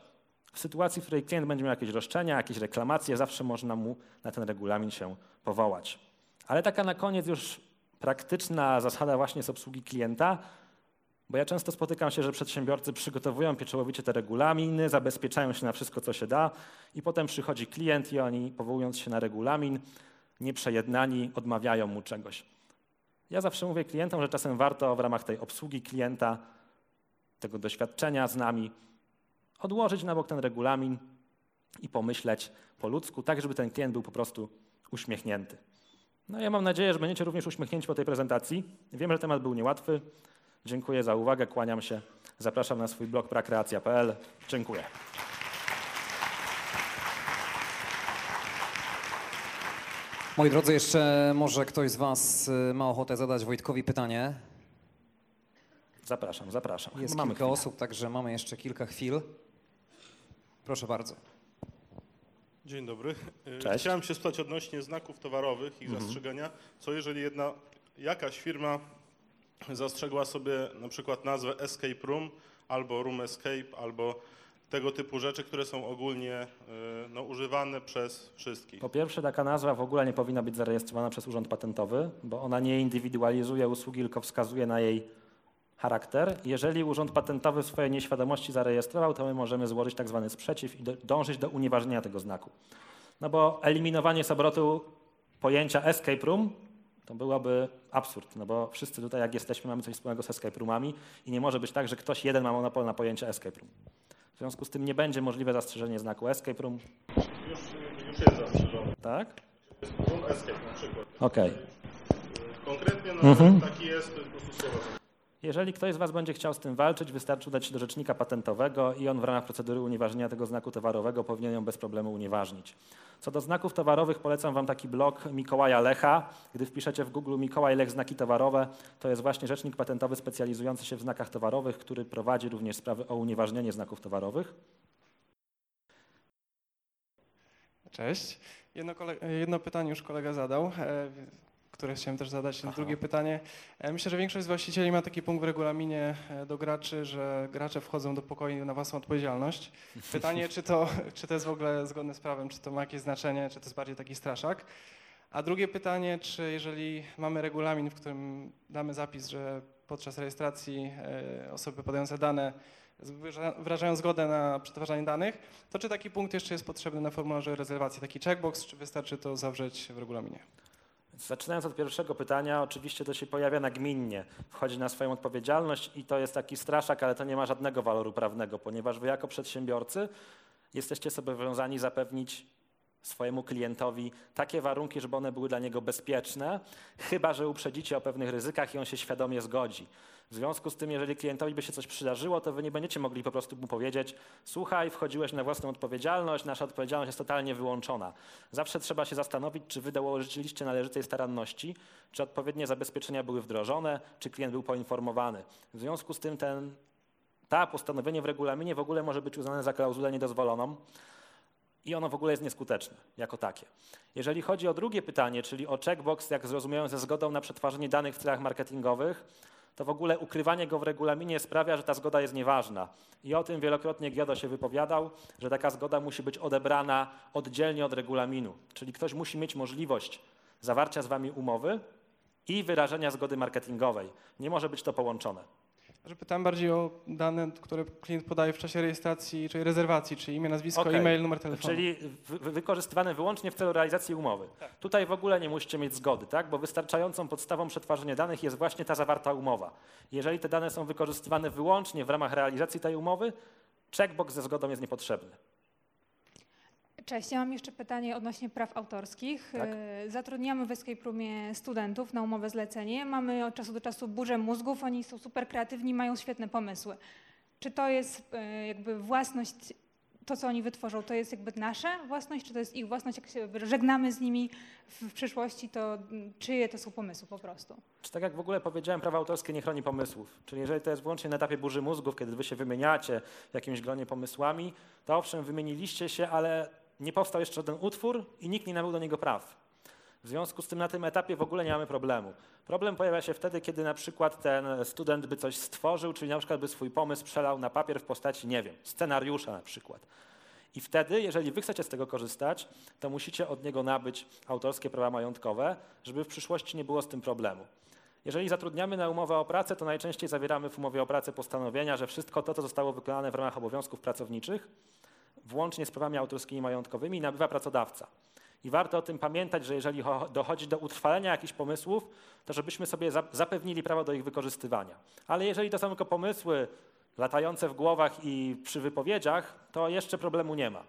W sytuacji, w której klient będzie miał jakieś roszczenia, jakieś reklamacje, zawsze można mu na ten regulamin się powołać. Ale taka na koniec już praktyczna zasada właśnie z obsługi klienta, bo ja często spotykam się, że przedsiębiorcy przygotowują pieczołowicie te regulaminy, zabezpieczają się na wszystko, co się da, i potem przychodzi klient i oni, powołując się na regulamin, nieprzejednani, odmawiają mu czegoś. Ja zawsze mówię klientom, że czasem warto w ramach tej obsługi klienta, tego doświadczenia z nami, odłożyć na bok ten regulamin i pomyśleć po ludzku, tak żeby ten klient był po prostu uśmiechnięty. No ja mam nadzieję, że będziecie również uśmiechnięci po tej prezentacji. Wiem, że temat był niełatwy. Dziękuję za uwagę, kłaniam się. Zapraszam na swój blog prakreacja.pl. Dziękuję. Moi drodzy, jeszcze może ktoś z Was y, ma ochotę zadać Wojtkowi pytanie. Zapraszam, zapraszam. Jest mamy kilka chwilę. osób, także mamy jeszcze kilka chwil. Proszę bardzo. Dzień dobry. E, Cześć. Chciałem się spytać odnośnie znaków towarowych i mhm. zastrzegania. Co jeżeli jedna, jakaś firma zastrzegła sobie na przykład nazwę Escape Room albo Room Escape, albo tego typu rzeczy, które są ogólnie e, no, używane przez wszystkich. Po pierwsze, taka nazwa w ogóle nie powinna być zarejestrowana przez Urząd Patentowy, bo ona nie indywidualizuje usługi, tylko wskazuje na jej charakter. Jeżeli Urząd Patentowy w swojej nieświadomości zarejestrował, to my możemy złożyć tak zwany sprzeciw i dążyć do unieważnienia tego znaku. No bo eliminowanie z obrotu pojęcia escape room to byłoby absurd, no bo wszyscy tutaj jak jesteśmy mamy coś wspólnego z escape roomami i nie może być tak, że ktoś jeden ma monopol na pojęcie escape room. W związku z tym nie będzie możliwe zastrzeżenie znaku escape room. Już, już jest zastrzeżone. Tak? Room escape na przykład. Okej. Okay. Konkretnie no, mhm. taki jest po prostu słowo. Jeżeli ktoś z Was będzie chciał z tym walczyć, wystarczy udać się do rzecznika patentowego i on w ramach procedury unieważnienia tego znaku towarowego powinien ją bez problemu unieważnić. Co do znaków towarowych polecam Wam taki blog Mikołaja Lecha. Gdy wpiszecie w Google Mikołaj Lech znaki towarowe, to jest właśnie rzecznik patentowy specjalizujący się w znakach towarowych, który prowadzi również sprawy o unieważnienie znaków towarowych. Cześć. Jedno, jedno pytanie już kolega zadał. Które chciałem też zadać. Aha. Drugie pytanie. E, myślę, że większość z właścicieli ma taki punkt w regulaminie e, do graczy, że gracze wchodzą do pokoju na własną odpowiedzialność. (laughs) Pytanie, czy to, czy to jest w ogóle zgodne z prawem, czy to ma jakieś znaczenie, czy to jest bardziej taki straszak. A drugie pytanie, czy jeżeli mamy regulamin, w którym damy zapis, że podczas rejestracji e, osoby podające dane wyrażają zgodę na przetwarzanie danych, to czy taki punkt jeszcze jest potrzebny na formularzu rezerwacji, taki checkbox, czy wystarczy to zawrzeć w regulaminie? Zaczynając od pierwszego pytania, oczywiście to się pojawia nagminnie. Wchodzi na swoją odpowiedzialność i to jest taki straszak, ale to nie ma żadnego waloru prawnego, ponieważ wy jako przedsiębiorcy jesteście zobowiązani zapewnić swojemu klientowi takie warunki, żeby one były dla niego bezpieczne, chyba że uprzedzicie o pewnych ryzykach i on się świadomie zgodzi. W związku z tym, jeżeli klientowi by się coś przydarzyło, to wy nie będziecie mogli po prostu mu powiedzieć: Słuchaj, wchodziłeś na własną odpowiedzialność, nasza odpowiedzialność jest totalnie wyłączona. Zawsze trzeba się zastanowić, czy wy dołożyliście należytej staranności, czy odpowiednie zabezpieczenia były wdrożone, czy klient był poinformowany. W związku z tym ten, ta postanowienie w regulaminie w ogóle może być uznane za klauzulę niedozwoloną i ono w ogóle jest nieskuteczne jako takie. Jeżeli chodzi o drugie pytanie, czyli o checkbox, jak zrozumiałem, ze zgodą na przetwarzanie danych w celach marketingowych, to w ogóle ukrywanie go w regulaminie sprawia, że ta zgoda jest nieważna. I o tym wielokrotnie Giodo się wypowiadał, że taka zgoda musi być odebrana oddzielnie od regulaminu. Czyli ktoś musi mieć możliwość zawarcia z wami umowy i wyrażenia zgody marketingowej. Nie może być to połączone. Pytałem bardziej o dane, które klient podaje w czasie rejestracji, czyli rezerwacji, czyli imię, nazwisko, okay. e-mail, numer telefonu. Czyli wy wykorzystywane wyłącznie w celu realizacji umowy. Tak. Tutaj w ogóle nie musicie mieć zgody, tak? bo wystarczającą podstawą przetwarzania danych jest właśnie ta zawarta umowa. Jeżeli te dane są wykorzystywane wyłącznie w ramach realizacji tej umowy, checkbox ze zgodą jest niepotrzebny. Cześć, ja mam jeszcze pytanie odnośnie praw autorskich. Tak? E, zatrudniamy w Escape Roomie studentów na umowę zlecenie. Mamy od czasu do czasu burzę mózgów, oni są super kreatywni, mają świetne pomysły. Czy to jest e, jakby własność, to co oni wytworzą, to jest jakby nasza własność, czy to jest ich własność? Jak się żegnamy z nimi w przyszłości, to czyje to są pomysły po prostu? Czy tak jak w ogóle powiedziałem, prawo autorskie nie chroni pomysłów. Czyli jeżeli to jest wyłącznie na etapie burzy mózgów, kiedy wy się wymieniacie jakimś gronie pomysłami, to owszem, wymieniliście się, ale nie powstał jeszcze żaden utwór i nikt nie nabył do niego praw. W związku z tym na tym etapie w ogóle nie mamy problemu. Problem pojawia się wtedy, kiedy na przykład ten student by coś stworzył, czyli na przykład by swój pomysł przelał na papier w postaci, nie wiem, scenariusza na przykład. I wtedy, jeżeli wy chcecie z tego korzystać, to musicie od niego nabyć autorskie prawa majątkowe, żeby w przyszłości nie było z tym problemu. Jeżeli zatrudniamy na umowę o pracę, to najczęściej zawieramy w umowie o pracę postanowienia, że wszystko to, co zostało wykonane w ramach obowiązków pracowniczych, włącznie z prawami autorskimi i majątkowymi, nabywa pracodawca. I warto o tym pamiętać, że jeżeli dochodzi do utrwalenia jakichś pomysłów, to żebyśmy sobie zapewnili prawo do ich wykorzystywania. Ale jeżeli to są tylko pomysły latające w głowach i przy wypowiedziach, to jeszcze problemu nie ma.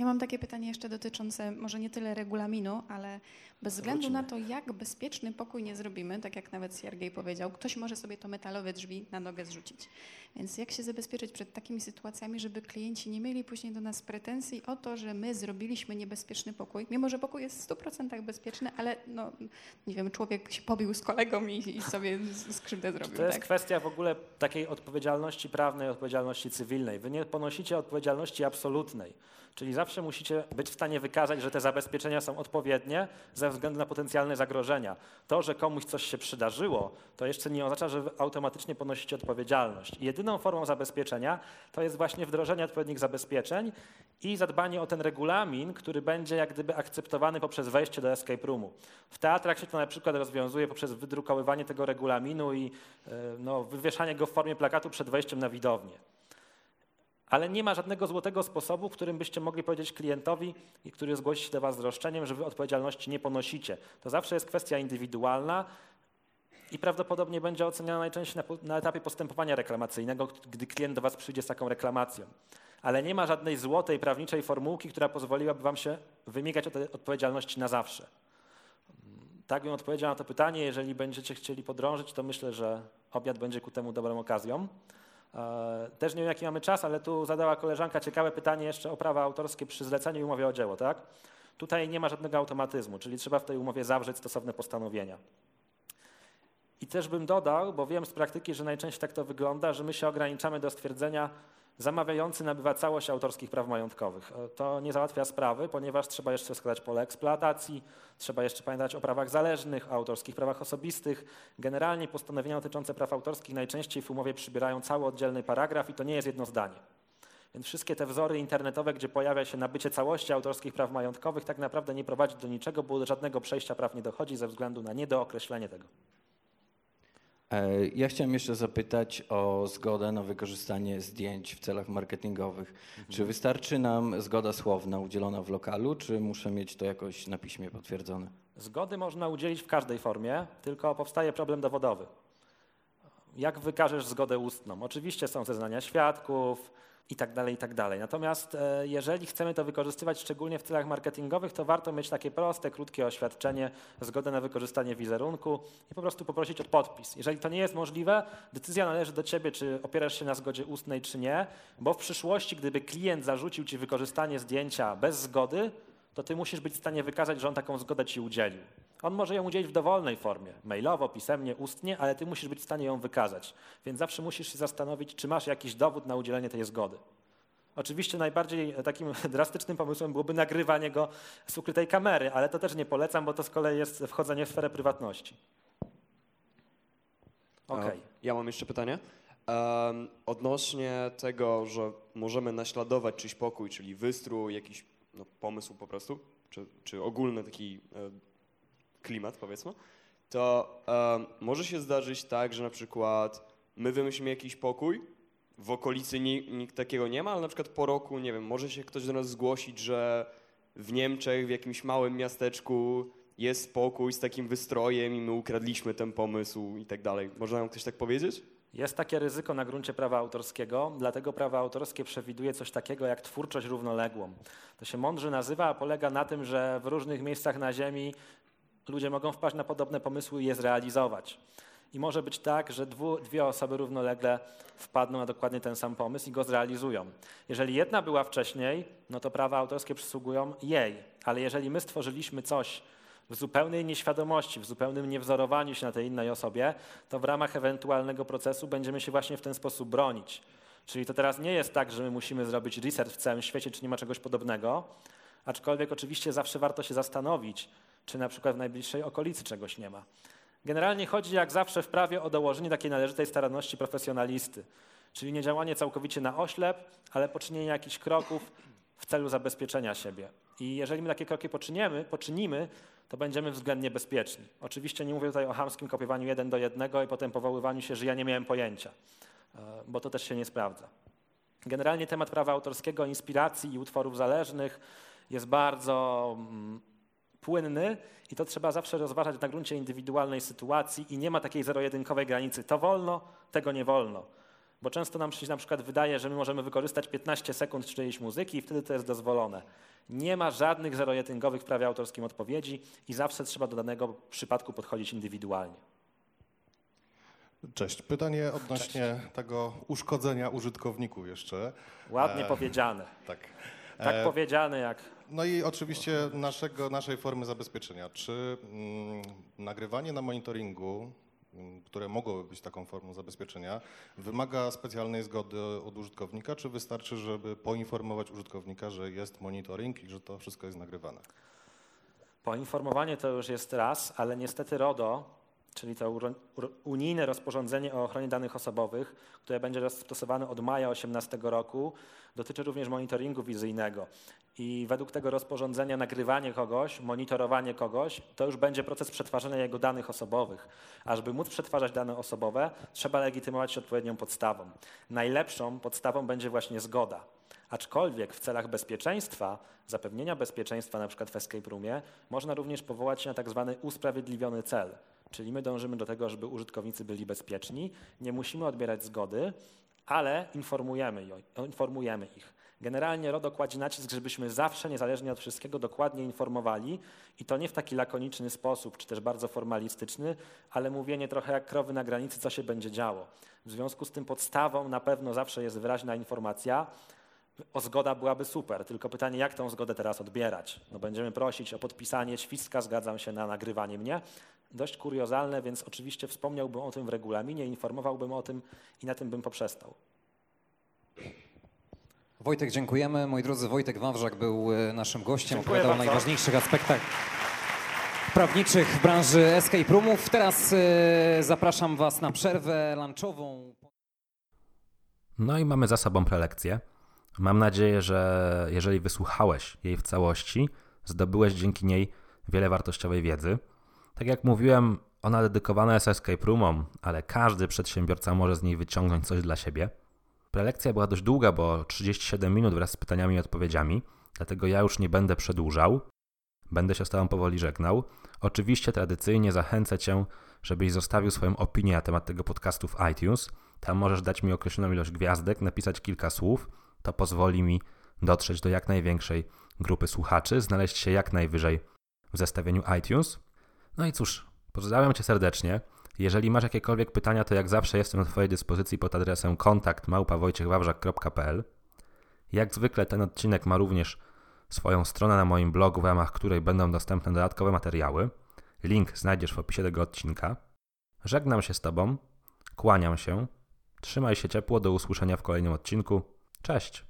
Ja mam takie pytanie jeszcze dotyczące może nie tyle regulaminu, ale bez względu na to, jak bezpieczny pokój nie zrobimy, tak jak nawet Siergiej powiedział, ktoś może sobie to metalowe drzwi na nogę zrzucić. Więc jak się zabezpieczyć przed takimi sytuacjami, żeby klienci nie mieli później do nas pretensji o to, że my zrobiliśmy niebezpieczny pokój, mimo że pokój jest w 100% bezpieczny, ale no, nie wiem, człowiek się pobił z kolegą i, i sobie skrzywdę zrobił. To jest tak? kwestia w ogóle takiej odpowiedzialności prawnej, odpowiedzialności cywilnej. Wy nie ponosicie odpowiedzialności absolutnej. Czyli zawsze musicie być w stanie wykazać, że te zabezpieczenia są odpowiednie ze względu na potencjalne zagrożenia. To, że komuś coś się przydarzyło, to jeszcze nie oznacza, że automatycznie ponosicie odpowiedzialność. Jedyną formą zabezpieczenia to jest właśnie wdrożenie odpowiednich zabezpieczeń i zadbanie o ten regulamin, który będzie jak gdyby akceptowany poprzez wejście do escape roomu. W teatrach się to na przykład rozwiązuje poprzez wydrukowywanie tego regulaminu i e, no, wywieszanie go w formie plakatu przed wejściem na widownię ale nie ma żadnego złotego sposobu, w którym byście mogli powiedzieć klientowi, który zgłosi się do Was z roszczeniem, że Wy odpowiedzialności nie ponosicie. To zawsze jest kwestia indywidualna i prawdopodobnie będzie oceniana najczęściej na, na etapie postępowania reklamacyjnego, gdy klient do Was przyjdzie z taką reklamacją. Ale nie ma żadnej złotej prawniczej formułki, która pozwoliłaby Wam się wymigać od odpowiedzialności na zawsze. Tak bym odpowiedział na to pytanie. Jeżeli będziecie chcieli podrążyć, to myślę, że obiad będzie ku temu dobrą okazją. E, też nie wiem, jaki mamy czas, ale tu zadała koleżanka ciekawe pytanie jeszcze o prawa autorskie przy zleceniu i umowie o dzieło, tak? Tutaj nie ma żadnego automatyzmu, czyli trzeba w tej umowie zawrzeć stosowne postanowienia. I też bym dodał, bo wiem z praktyki, że najczęściej tak to wygląda, że my się ograniczamy do stwierdzenia, Zamawiający nabywa całość autorskich praw majątkowych. E, to nie załatwia sprawy, ponieważ trzeba jeszcze składać pole eksploatacji, trzeba jeszcze pamiętać o prawach zależnych, o autorskich prawach osobistych. Generalnie postanowienia dotyczące praw autorskich najczęściej w umowie przybierają cały oddzielny paragraf i to nie jest jedno zdanie. Więc wszystkie te wzory internetowe, gdzie pojawia się nabycie całości autorskich praw majątkowych, tak naprawdę nie prowadzi do niczego, bo do żadnego przejścia praw nie dochodzi ze względu na niedookreślenie tego. E, ja chciałem jeszcze zapytać o zgodę na wykorzystanie zdjęć w celach marketingowych. Mhm. Czy wystarczy nam zgoda słowna udzielona w lokalu, czy muszę mieć to jakoś na piśmie potwierdzone? Zgody można udzielić w każdej formie, tylko powstaje problem dowodowy. jak wykażesz zgodę ustną. Oczywiście są zeznania świadków, i tak dalej, i tak dalej. Natomiast e, jeżeli chcemy to wykorzystywać szczególnie w celach marketingowych, to warto mieć takie proste, krótkie oświadczenie, zgodę na wykorzystanie wizerunku i po prostu poprosić o podpis. Jeżeli to nie jest możliwe, decyzja należy do ciebie, czy opierasz się na zgodzie ustnej, czy nie, bo w przyszłości, gdyby klient zarzucił ci wykorzystanie zdjęcia bez zgody, to ty musisz być w stanie wykazać, że on taką zgodę ci udzielił. On może ją udzielić w dowolnej formie, mailowo, pisemnie, ustnie, ale ty musisz być w stanie ją wykazać. Więc zawsze musisz się zastanowić, czy masz jakiś dowód na udzielenie tej zgody. Oczywiście najbardziej takim (laughs) drastycznym pomysłem byłoby nagrywanie go z ukrytej kamery, ale to też nie polecam, bo to z kolei jest wchodzenie w sferę prywatności. Okay. Ja mam jeszcze pytanie. Um, odnośnie tego, że możemy naśladować czyjś pokój, czyli wystrój, jakiś no, pomysł po prostu, czy, czy ogólny taki e, klimat powiedzmy, to e, może się zdarzyć tak, że na przykład my wymyślimy jakiś pokój, w okolicy nikt takiego nie ma, ale na przykład po roku, nie wiem, może się ktoś do nas zgłosić, że w Niemczech, w jakimś małym miasteczku jest spokój z takim wystrojem i my ukradliśmy ten pomysł i tak dalej. Można nam ktoś tak powiedzieć? Jest takie ryzyko na gruncie prawa autorskiego, dlatego prawo autorskie przewiduje coś takiego jak twórczość równoległą. To się mądrze nazywa, a polega na tym, że w różnych miejscach na Ziemi ludzie mogą wpaść na podobne pomysły i je zrealizować. I może być tak, że dwu, dwie osoby równolegle wpadną na dokładnie ten sam pomysł i go zrealizują. Jeżeli jedna była wcześniej, no to prawa autorskie przysługują jej, ale jeżeli my stworzyliśmy coś, w zupełnej nieświadomości, w zupełnym niewzorowaniu się na tej innej osobie, to w ramach ewentualnego procesu będziemy się właśnie w ten sposób bronić. Czyli to teraz nie jest tak, że my musimy zrobić research w całym świecie, czy nie ma czegoś podobnego, aczkolwiek oczywiście zawsze warto się zastanowić, czy na przykład w najbliższej okolicy czegoś nie ma. Generalnie chodzi jak zawsze w prawie o dołożenie takiej należytej staranności profesjonalisty, czyli nie działanie całkowicie na oślep, ale poczynienie jakichś kroków w celu zabezpieczenia siebie. I jeżeli my takie kroki poczynimy, poczynimy, to będziemy względnie bezpieczni. Oczywiście nie mówię tutaj o hamskim kopiowaniu jeden do jednego i potem powoływaniu się, że ja nie miałem pojęcia, e, bo to też się nie sprawdza. Generalnie temat prawa autorskiego, inspiracji i utworów zależnych jest bardzo mm, płynny i to trzeba zawsze rozważać na gruncie indywidualnej sytuacji i nie ma takiej zero-jedynkowej granicy. To wolno, tego nie wolno. Bo często nam się na przykład wydaje, że my możemy wykorzystać 15 sekund czyjejś muzyki i wtedy to jest dozwolone. Nie ma żadnych zero-jedynkowych w prawie autorskim odpowiedzi i zawsze trzeba do danego przypadku podchodzić indywidualnie. Cześć. Pytanie odnośnie Cześć. tego uszkodzenia użytkowników jeszcze. Ładnie e, powiedziane. Tak. Tak e, powiedziane jak no i oczywiście naszego, naszej formy zabezpieczenia. Czy mm, nagrywanie na monitoringu, które mogłoby być taką formą zabezpieczenia, wymaga specjalnej zgody od użytkownika, czy wystarczy, żeby poinformować użytkownika, że jest monitoring i że to wszystko jest nagrywane? Poinformowanie to już jest raz, ale niestety RODO, czyli to unijne rozporządzenie o ochronie danych osobowych, które będzie stosowane od maja 2018 roku, dotyczy również monitoringu wizyjnego. I według tego rozporządzenia nagrywanie kogoś, monitorowanie kogoś, to już będzie proces przetwarzania jego danych osobowych. A żeby móc przetwarzać dane osobowe, trzeba legitymować się odpowiednią podstawą. Najlepszą podstawą będzie właśnie zgoda. Aczkolwiek w celach bezpieczeństwa, zapewnienia bezpieczeństwa na przykład w escape roomie, można również powołać się na tak zwany usprawiedliwiony cel. Czyli my dążymy do tego, żeby użytkownicy byli bezpieczni, nie musimy odbierać zgody, ale informujemy, informujemy ich. Generalnie RODO kładzie nacisk, żebyśmy zawsze, niezależnie od wszystkiego, dokładnie informowali i to nie w taki lakoniczny sposób, czy też bardzo formalistyczny, ale mówienie trochę jak krowy na granicy, co się będzie działo. W związku z tym podstawą na pewno zawsze jest wyraźna informacja, o zgoda byłaby super, tylko pytanie, jak tą zgodę teraz odbierać? No będziemy prosić o podpisanie świska, zgadzam się na nagrywanie mnie. Dość kuriozalne, więc oczywiście wspomniałbym o tym w regulaminie, informowałbym o tym i na tym bym poprzestał. Wojtek, dziękujemy. Moi drodzy, Wojtek Wawrzak był e, naszym gościem, Dziękuję opowiadał o najważniejszych aspektach prawniczych w branży escape roomów. Teraz e, zapraszam Was na przerwę lunchową. No i mamy za sobą prelekcję. Mam nadzieję, że jeżeli wysłuchałeś jej w całości, zdobyłeś dzięki niej wiele wartościowej wiedzy. Tak jak mówiłem, ona dedykowana jest escape roomom, ale każdy przedsiębiorca może z niej wyciągnąć coś dla siebie. Prelekcja była dość długa, bo 37 minut wraz z pytaniami i odpowiedziami, dlatego ja już nie będę przedłużał. Będę się z Tobą powoli żegnał. Oczywiście tradycyjnie zachęcę Cię, żebyś zostawił swoją opinię na temat tego podcastu w iTunes. Tam możesz dać mi określoną ilość gwiazdek, napisać kilka słów. To pozwoli mi dotrzeć do jak największej grupy słuchaczy, znaleźć się jak najwyżej w zestawieniu iTunes. No i cóż, pozdrawiam Cię serdecznie. Jeżeli masz jakiekolwiek pytania, to jak zawsze jestem na Twojej dyspozycji pod adresem kontakt Jak zwykle ten odcinek ma również swoją stronę na moim blogu, w ramach której będą dostępne dodatkowe materiały. Link znajdziesz w opisie tego odcinka. Żegnam się z Tobą, kłaniam się, trzymaj się ciepło, do usłyszenia w kolejnym odcinku. Cześć!